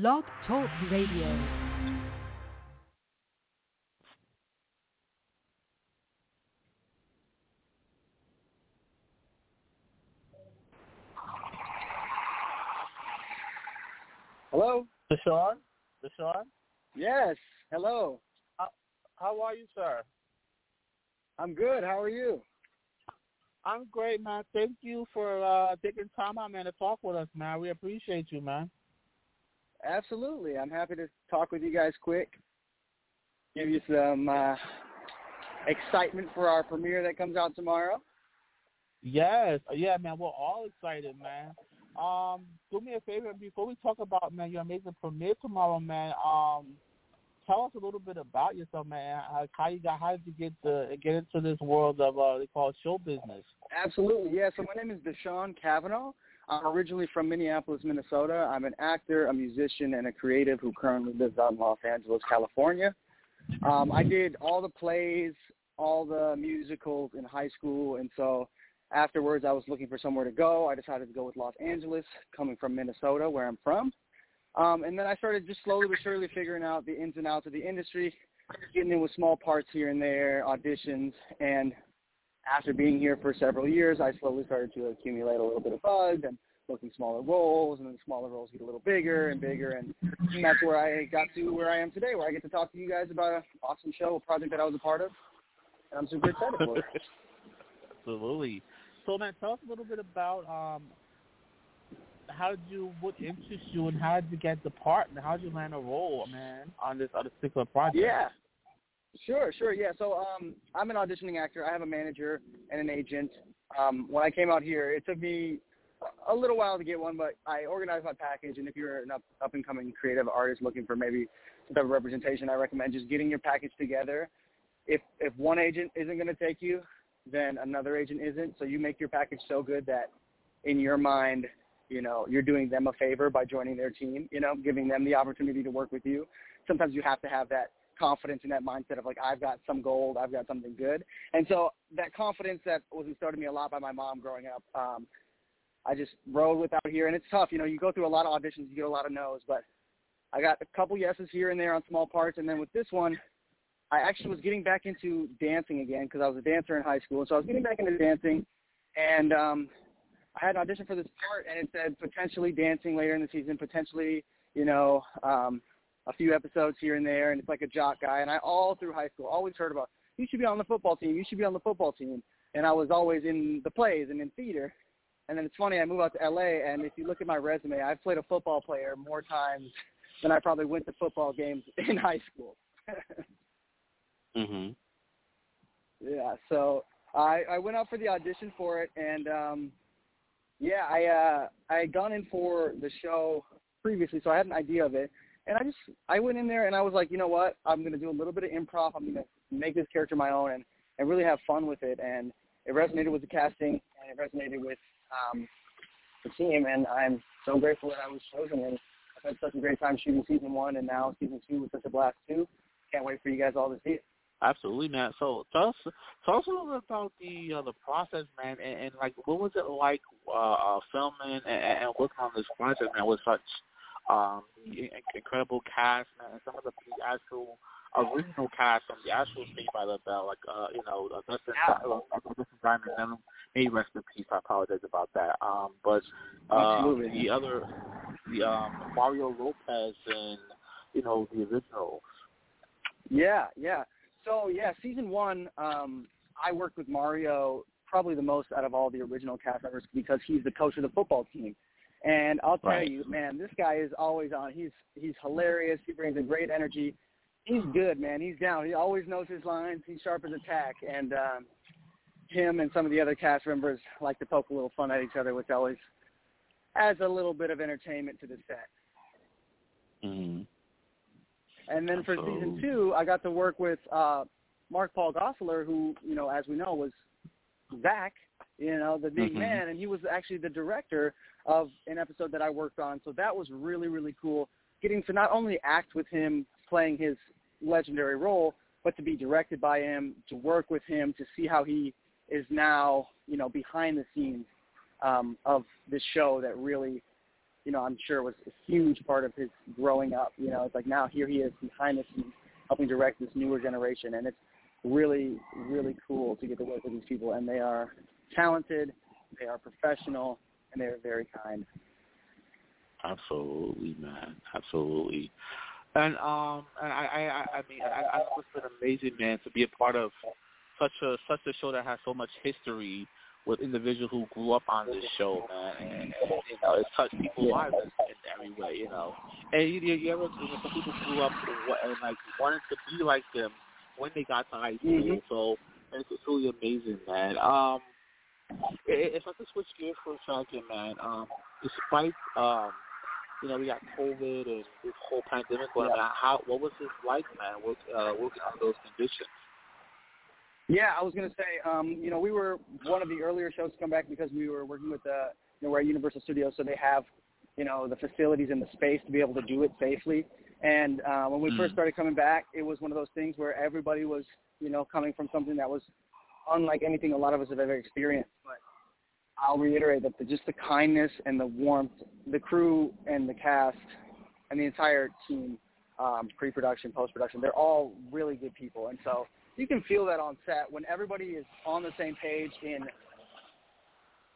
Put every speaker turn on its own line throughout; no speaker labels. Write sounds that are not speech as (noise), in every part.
Blog Talk Radio.
Hello?
DeShawn? DeShawn?
Yes. Hello.
How are you, sir?
I'm good. How are you?
I'm great, man. Thank you for uh, taking time out, man, to talk with us, man. We appreciate you, man.
Absolutely. I'm happy to talk with you guys quick. Give you some uh, excitement for our premiere that comes out tomorrow.
Yes. Yeah, man. We're all excited, man. Um, do me a favor before we talk about man your amazing premiere tomorrow, man. Um, tell us a little bit about yourself, man. How you got? How did you get to get into this world of uh, they call it show business?
Absolutely, yeah. So my name is DeShawn Cavanaugh. I'm originally from Minneapolis, Minnesota. I'm an actor, a musician, and a creative who currently lives out in Los Angeles, California. Um, I did all the plays, all the musicals in high school, and so afterwards I was looking for somewhere to go. I decided to go with Los Angeles, coming from Minnesota, where I'm from. Um, and then I started just slowly but surely figuring out the ins and outs of the industry, getting in with small parts here and there, auditions, and after being here for several years, I slowly started to accumulate a little bit of buzz and booking smaller roles, and then smaller roles get a little bigger and bigger, and that's where I got to where I am today, where I get to talk to you guys about an awesome show, a project that I was a part of, and I'm super excited for it. (laughs)
Absolutely. So, man, tell us a little bit about um, how did you, what interests you, and how did you get the part, and how did you land a role, man, on this on this particular project?
Yeah. Sure, sure, yeah. So um, I'm an auditioning actor. I have a manager and an agent. Um, when I came out here, it took me a little while to get one, but I organized my package. And if you're an up, up and coming creative artist looking for maybe some type of representation, I recommend just getting your package together. If if one agent isn't going to take you, then another agent isn't. So you make your package so good that in your mind, you know, you're doing them a favor by joining their team. You know, giving them the opportunity to work with you. Sometimes you have to have that confidence in that mindset of like I've got some gold, I've got something good. And so that confidence that was instilled in me a lot by my mom growing up, um, I just rode with out here and it's tough, you know, you go through a lot of auditions, you get a lot of no's, but I got a couple yeses here and there on small parts and then with this one I actually was getting back into dancing again because I was a dancer in high school. and So I was getting back into dancing and um I had an audition for this part and it said potentially dancing later in the season, potentially, you know, um a few episodes here and there, and it's like a jock guy. And I all through high school always heard about you should be on the football team, you should be on the football team. And I was always in the plays and in theater. And then it's funny, I moved out to LA, and if you look at my resume, I've played a football player more times than I probably went to football games (laughs) in high school. (laughs)
mhm.
Yeah, so I I went out for the audition for it, and um yeah, I uh I had gone in for the show previously, so I had an idea of it. And I just I went in there and I was like, you know what? I'm gonna do a little bit of improv. I'm gonna make this character my own and and really have fun with it. And it resonated with the casting and it resonated with um, the team. And I'm so grateful that I was chosen. And I've had such a great time shooting season one and now season two was such a blast too. Can't wait for you guys all to see it.
Absolutely, man. So tell us, tell us a little bit about the uh, the process, man, and, and like what was it like uh, uh, filming and, and working on this project, man, with such um, the incredible cast, and some of the, the actual original cast from the actual Saved by the Bell, like uh, you know, uh, Dustin, uh, Dustin Diamond, and may rest in peace. I apologize about that. Um, but uh, the other, the um, Mario Lopez and you know the original.
Yeah, yeah. So yeah, season one, um, I worked with Mario probably the most out of all the original cast members because he's the coach of the football team. And I'll tell
right.
you, man, this guy is always on. He's he's hilarious. He brings a great energy. He's good, man. He's down. He always knows his lines. He's sharp as a tack. And um, him and some of the other cast members like to poke a little fun at each other, which always adds a little bit of entertainment to the set.
Mm-hmm.
And then for season two, I got to work with uh, Mark Paul Gosselaar, who you know, as we know, was Zack, you know, the big
mm-hmm.
man, and he was actually the director of an episode that I worked on. So that was really, really cool. Getting to not only act with him playing his legendary role, but to be directed by him, to work with him, to see how he is now, you know, behind the scenes um, of this show that really you know, I'm sure was a huge part of his growing up. You know, it's like now here he is behind the scenes helping direct this newer generation, and it's really, really cool to get to work with these people. And they are talented, they are professional, and they are very kind.
Absolutely, man. Absolutely. And um, and I, I, I mean, I, I know it's been amazing, man, to be a part of such a such a show that has so much history with individuals who grew up on this show, man, and, and you know, it's touched people's lives in, in every way, you know. And you, you ever, you know, some people grew up and like wanted to be like them when they got to high school, mm-hmm. so it's, it's really amazing, man. Um, if I could switch gears for a second, man, um, despite um, you know, we got COVID and this whole pandemic going yeah. on. How what was this like, man? Work, uh, working on those conditions?
Yeah, I was going to say, um, you know, we were one of the earlier shows to come back because we were working with the, you know, we're at Universal Studios, so they have, you know, the facilities and the space to be able to do it safely. And uh, when we mm. first started coming back, it was one of those things where everybody was, you know, coming from something that was unlike anything a lot of us have ever experienced. But I'll reiterate that the, just the kindness and the warmth, the crew and the cast and the entire team, um, pre-production, post-production, they're all really good people. And so you can feel that on set when everybody is on the same page in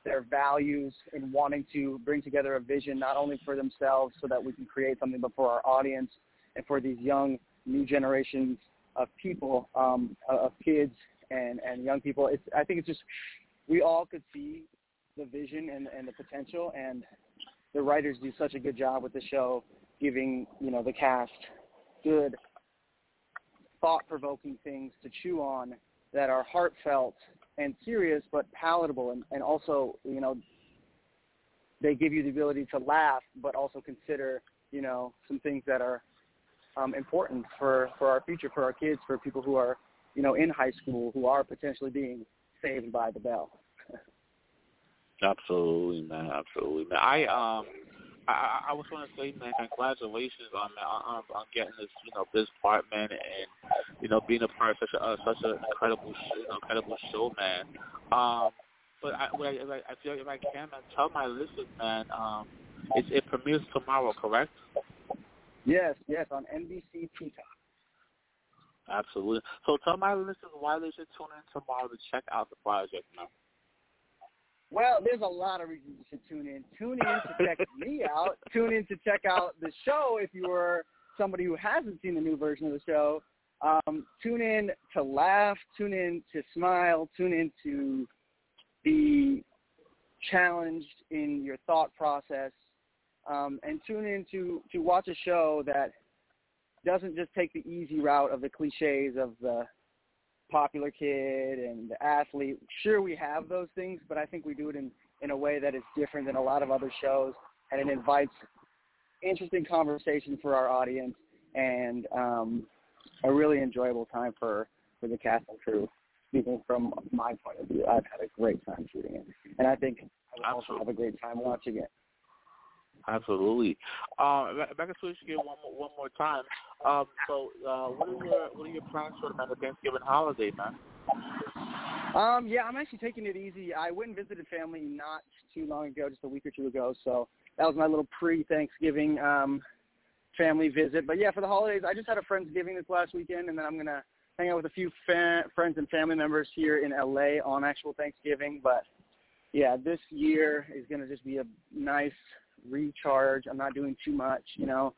their values and wanting to bring together a vision not only for themselves so that we can create something, but for our audience and for these young new generations of people, um, of kids and, and young people. It's, I think it's just we all could see the vision and, and the potential, and the writers do such a good job with the show, giving you know the cast good, thought-provoking things to chew on that are heartfelt and serious, but palatable, and, and also you know they give you the ability to laugh, but also consider you know some things that are um, important for for our future, for our kids, for people who are you know in high school who are potentially being saved by the bell. (laughs)
Absolutely, man. Absolutely, man. I um, I I was want to say, man, congratulations on on on getting this, you know, this part, man, and you know, being a part of such a uh, such an incredible, you know, incredible show, man. Um, but I, what I, I feel like if I can, man, tell my listeners, man, um, it, it premieres tomorrow, correct?
Yes, yes, on NBC Peacock.
Absolutely. So tell my listeners why they should tune in tomorrow to check out the project, now.
Well, there's a lot of reasons you should tune in. Tune in to check (laughs) me out. Tune in to check out the show if you are somebody who hasn't seen the new version of the show. Um, tune in to laugh. Tune in to smile. Tune in to be challenged in your thought process. Um, and tune in to, to watch a show that doesn't just take the easy route of the cliches of the popular kid and the athlete. Sure, we have those things, but I think we do it in in a way that is different than a lot of other shows, and it invites interesting conversation for our audience and um, a really enjoyable time for for the cast and crew. Speaking from my point of view, I've had a great time shooting it, and I think I will also have a great time watching it.
Absolutely. Um, if I can switch gear one more, one more time. Um, so, uh, what are your what are your plans for the Thanksgiving holiday, man?
Um, yeah, I'm actually taking it easy. I went and visited family not too long ago, just a week or two ago. So that was my little pre-Thanksgiving um, family visit. But yeah, for the holidays, I just had a friendsgiving this last weekend, and then I'm gonna hang out with a few fa- friends and family members here in LA on actual Thanksgiving. But yeah, this year is gonna just be a nice recharge. I'm not doing too much, you know.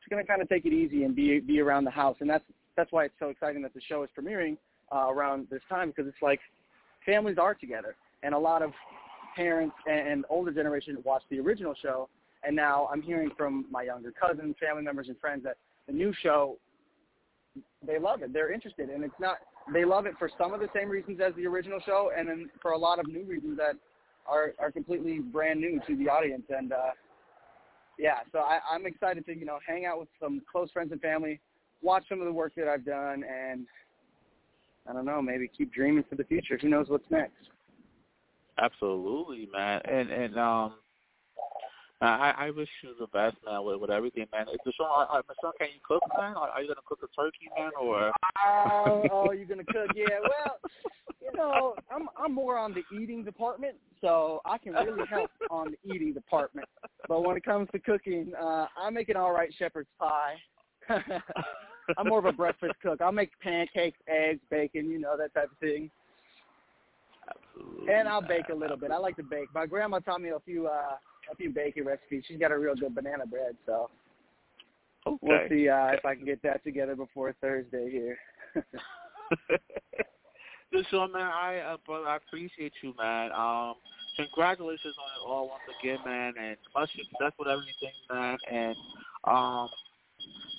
Just gonna kind of take it easy and be be around the house, and that's that's why it's so exciting that the show is premiering uh, around this time because it's like families are together, and a lot of parents and, and older generation watch the original show, and now I'm hearing from my younger cousins, family members, and friends that the new show they love it. They're interested, and it's not they love it for some of the same reasons as the original show, and then for a lot of new reasons that are are completely brand new to the audience. And uh, yeah, so I, I'm excited to you know hang out with some close friends and family, watch some of the work that I've done, and I don't know, maybe keep dreaming for the future. Who knows what's next?
Absolutely, man. And and um I I wish you the best, man, with with everything, man. DeShawn, uh, Michelle, can you cook, man? Are, are you gonna cook a turkey, man, or?
oh, oh, you gonna cook? Yeah. Well, you know, I'm I'm more on the eating department, so I can really help (laughs) on the eating department. But when it comes to cooking, uh, I make an all right shepherd's pie. (laughs) I'm more of a breakfast cook. I'll make pancakes, eggs, bacon, you know, that type of thing.
Absolutely.
And I'll bake a little bit. I like to bake. My grandma taught me a few uh a few baking recipes. She's got a real good banana bread, so
okay.
we'll see uh, if I can get that together before Thursday here. (laughs)
so man, I uh, brother, I appreciate you, man. Um, congratulations on it all once again, man, and much success with everything, man. And um,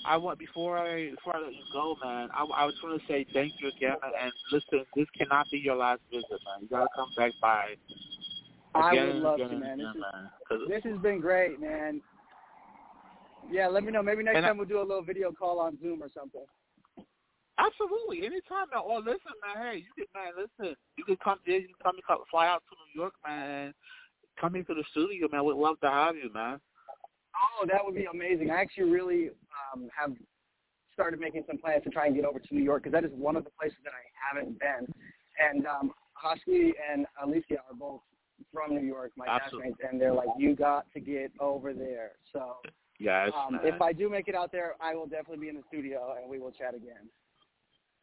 I want before I before I let you go, man. I, I just want to say thank you again, man. And listen, this cannot be your last visit, man. You gotta come back by.
I would love to, man. This, is, this has been great, man. Yeah, let me know. Maybe next
And I-
time we'll do a little video call on Zoom or something.
Absolutely, anytime, man. Or listen, man. Hey, you can, man. Listen, you can come there. You can come, come fly out to New York, man. Come into the studio, man. We'd love to have you, man.
Oh, that would be amazing. I actually really um, have started making some plans to try and get over to New York because that is one of the places that I haven't been. And um, Husky and Alicia are both New York, my
Absolutely.
classmates, and they're like, "You got to get over there." So
Yes,
um, if I do make it out there, I will definitely be in the studio and we will chat again.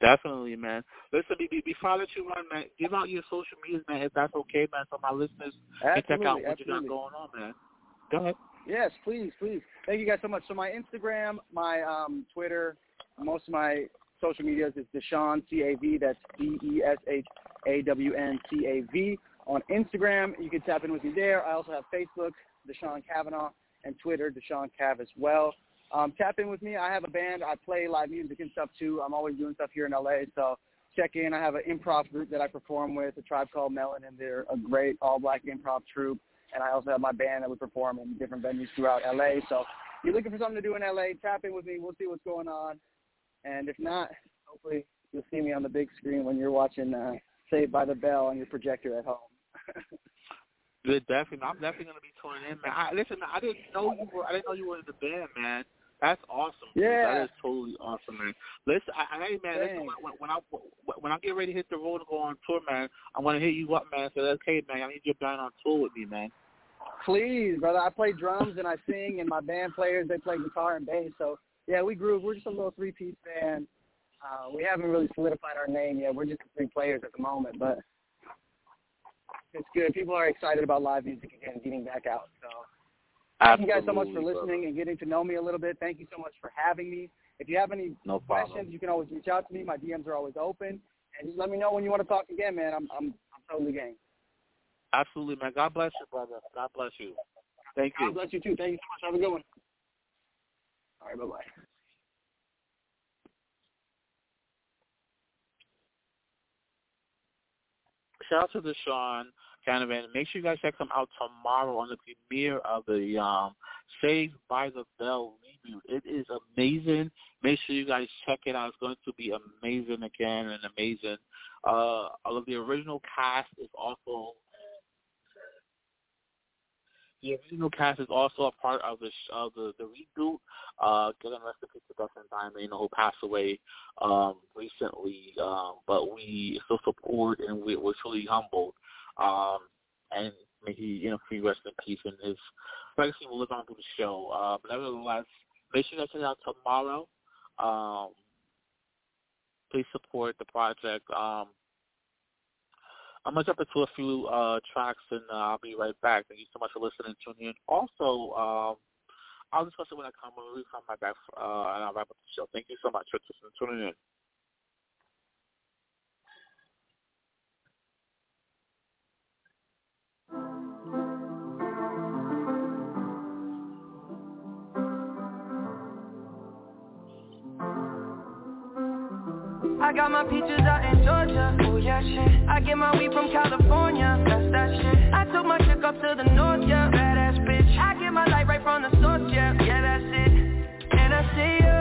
Definitely, man. Listen, be, be, before I let you run, man, give out your social medias, man, if that's okay, man, so my listeners can check out what
absolutely.
you got going on, man. Go ahead.
Yes, please, please. Thank you guys so much. So my Instagram, my um, Twitter, most of my social medias is DeShawn C A V. That's D E S H A W N C A V. On Instagram, you can tap in with me there. I also have Facebook, DeShawn Cavanaugh, and Twitter, DeShawn Cav as well. Um, tap in with me. I have a band. I play live music and stuff too. I'm always doing stuff here in LA. So check in. I have an improv group that I perform with, a tribe called Melon, and they're a great all-black improv troupe. And I also have my band that we perform in different venues throughout LA. So if you're looking for something to do in LA, tap in with me. We'll see what's going on. And if not, hopefully you'll see me on the big screen when you're watching uh, Saved by the Bell on your projector at home. (laughs)
Good, definitely. I'm definitely gonna be tuning in, man. I, listen, I didn't know you were. I didn't know you were in the band, man. That's awesome. dude.
Yeah.
that is totally awesome, man. Listen, I, I hey, man. Listen, when, when I when I get ready to hit the road and go on tour, man, I want to hit you up, man. So that's okay, man. I need you down on tour with me, man.
Please, brother. I play drums and I sing, and my band players they play guitar and bass. So yeah, we groove. We're just a little three-piece band. Uh, we haven't really solidified our name yet. We're just three players at the moment, but it's good. People are excited about live music again, getting back out. So thank you guys so much for listening and getting to know me a little bit. Thank you so much for having me. If you have any.
No
questions, you can always reach out to me. My DMs are always open, and just let me know when you want to talk again, man. I'm I'm I'm totally game.
Absolutely, man. God bless you, brother. God bless you. Thank you.
God bless you too. Thank you so much. Have a good one. All right, bye bye.
Shout out to DeShawn Cavanaugh. Make sure you guys check him out tomorrow on the premiere of the um, Saved by the Bell reboot. It is amazing. Make sure you guys check it out. It's going to be amazing again and amazing. Uh, all of the original cast is also the original cast is also a part of the sh- of the the reboot. Uh, getting rest in peace to Dustin Diamond, who passed away um, recently. Um, but we still support and we, we're truly humbled. Um, and may he, you know, he rest in peace and his legacy will live on through the show. Uh, but nevertheless, make sure you guys check it out tomorrow. Um, please support the project. Um, I'm gonna jump into a few uh, tracks and uh, I'll be right back. Thank you so much for listening tuning in. Also, um, I'll discuss it when I come when we come back uh, and I'll wrap up the show. Thank you so much for listening tuning in.
I got my peaches out in Georgia. Yeah, shit. I get my weed from California. That's that shit. I took my chick up to the north, yeah. Badass bitch. I get my light right from the source, yeah. Yeah, that's it. And I see you.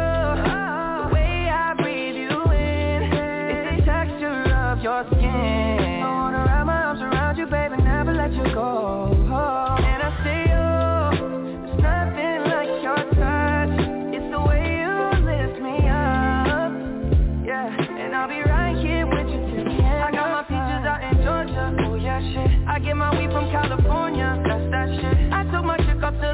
The way I breathe you in. It's the texture of your skin.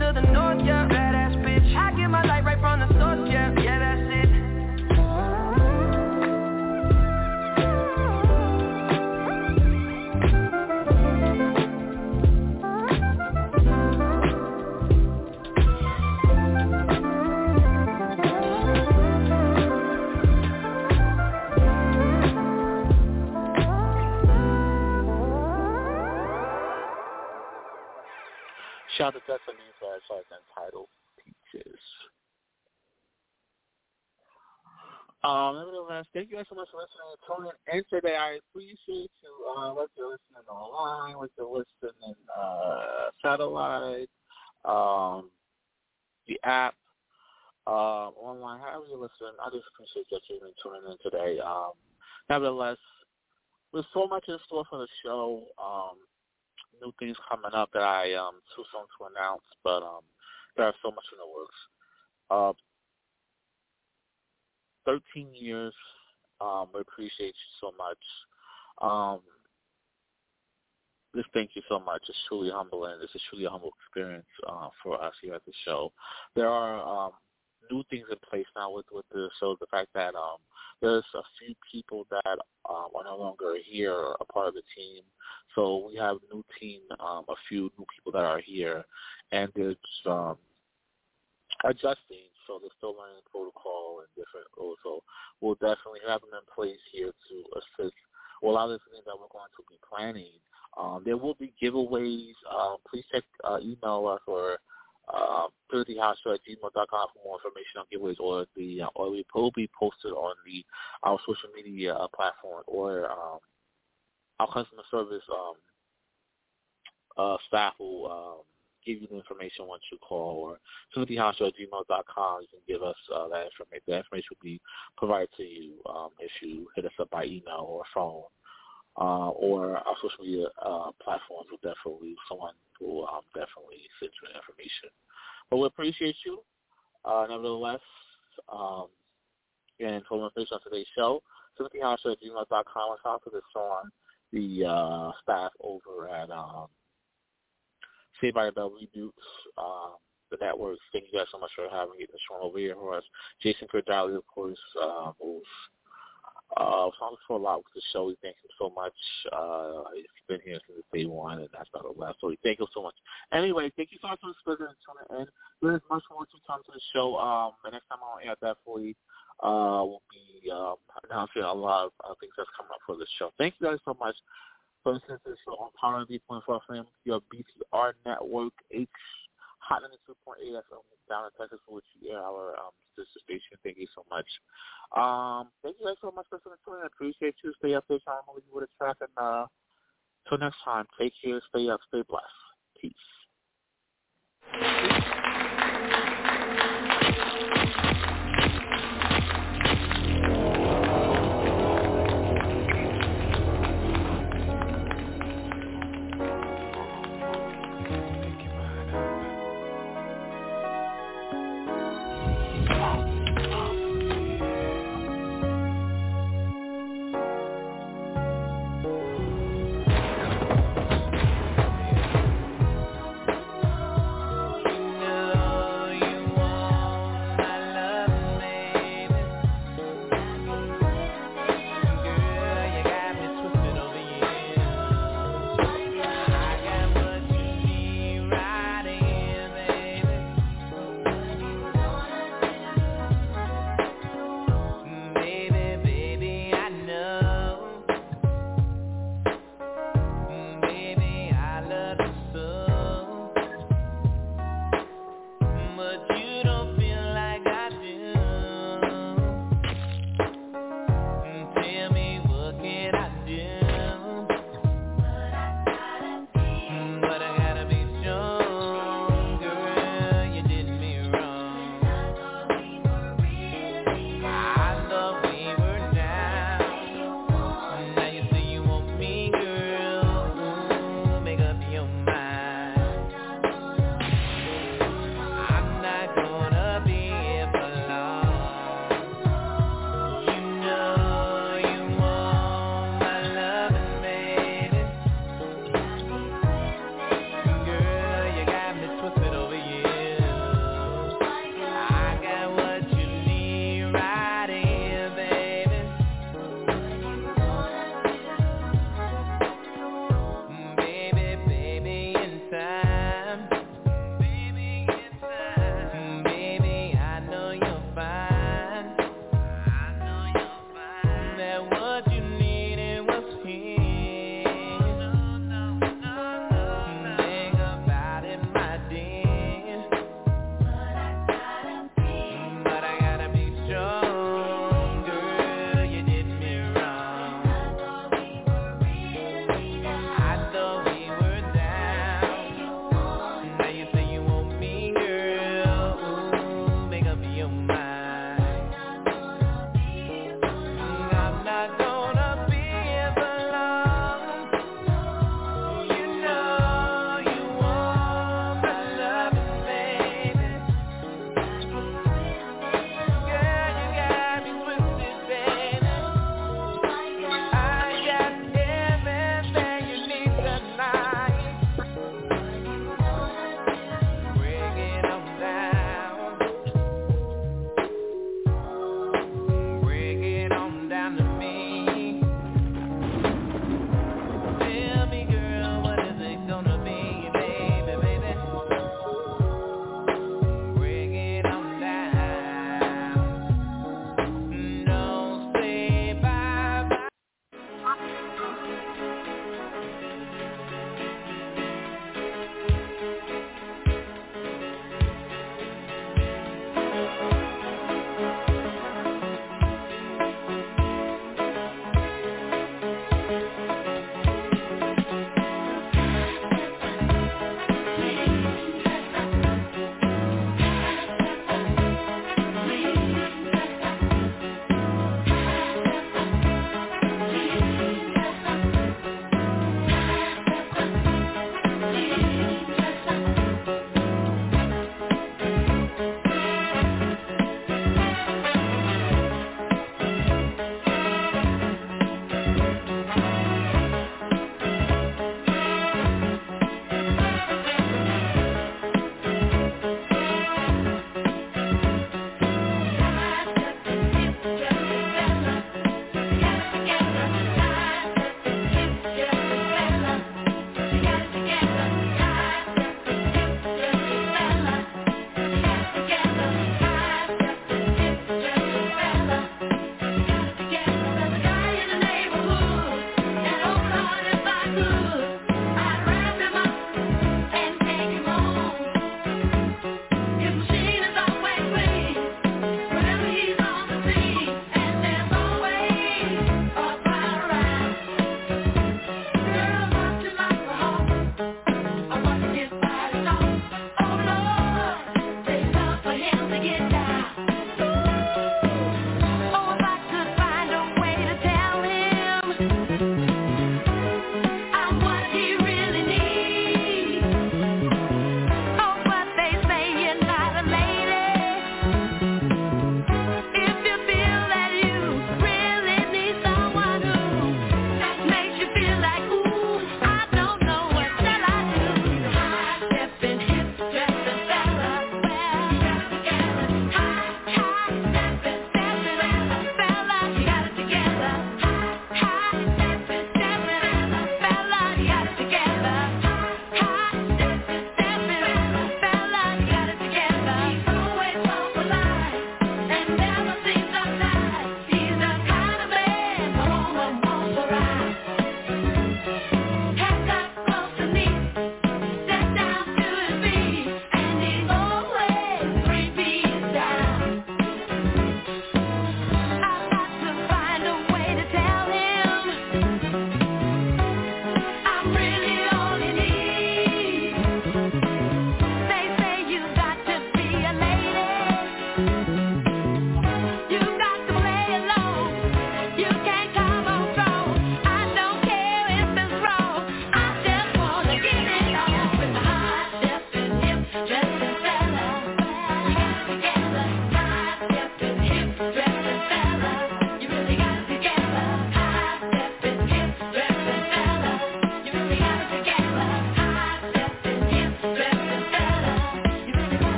to the north, yeah. Badass bitch. I get my light right from the source, yeah. Yeah, that's it.
Shout out to Destiny song entitled Peaches. Um, nevertheless, thank you guys so much for listening and tuning in today. I appreciate you, uh, whether you're listening online, whether you're listening uh, satellite, um, the app, uh, online, however you're listening. I just appreciate that you've been tuning in today. Um, nevertheless, there's so much in store for the show. Um, new things coming up that I um too soon to announce, but um there are so much in the works. Uh, thirteen years. Um, we appreciate you so much. Um, just thank you so much. It's truly humbling. It's a truly humble experience uh, for us here at the show. There are um, new things in place now with with the show. The fact that um, there's a few people that um, are no longer here, a part of the team. So we have new team, um, a few new people that are here, and it's um, adjusting. So they're still learning protocol and different rules. So we'll definitely have them in place here to assist. Well, a lot of the things that we're going to be planning. Um, there will be giveaways. Um, please check uh, email us or uh, at gmail.com for more information on giveaways or the uh, or we will be posted on the our social media uh, platform or um, our customer service um, uh, staff will um, give you the information once you call or filthyhouse at gmail.com. You can give us uh, that information. That information will be provided to you um, if you hit us up by email or phone uh, or our social media uh, platforms will definitely, someone will um, definitely send you information. But we appreciate you. Uh, nevertheless, um, and for more information on today's show, timothyhouse at gmail.com. Let's talk to this on the uh, staff over at um, Saved by the Bell Reboots, uh, the network. Thank you guys so much for having me. This one over here for us. Jason Cordali, of course, uh, who's uh, thanks for a lot with the show. We thank him so much. Uh, he's been here since day one, and that's not the last. So we thank him so much. Anyway, thank you so much for listening and tuning in. There's much more to come to the show. Um, the next time on air, definitely uh, will be um, announcing a lot of uh, things that's coming up for the show. Thank you guys so much for listening to the show on Power 3.4 FM, your BTR network, H Hot 92.8 FM down in Texas, which you our um, sister station. Thank you so much. Um, thank you guys so much for listening. I appreciate you. Stay up, stay trying to leave you with a track. And uh, till next time, take care, stay up, stay blessed. Peace.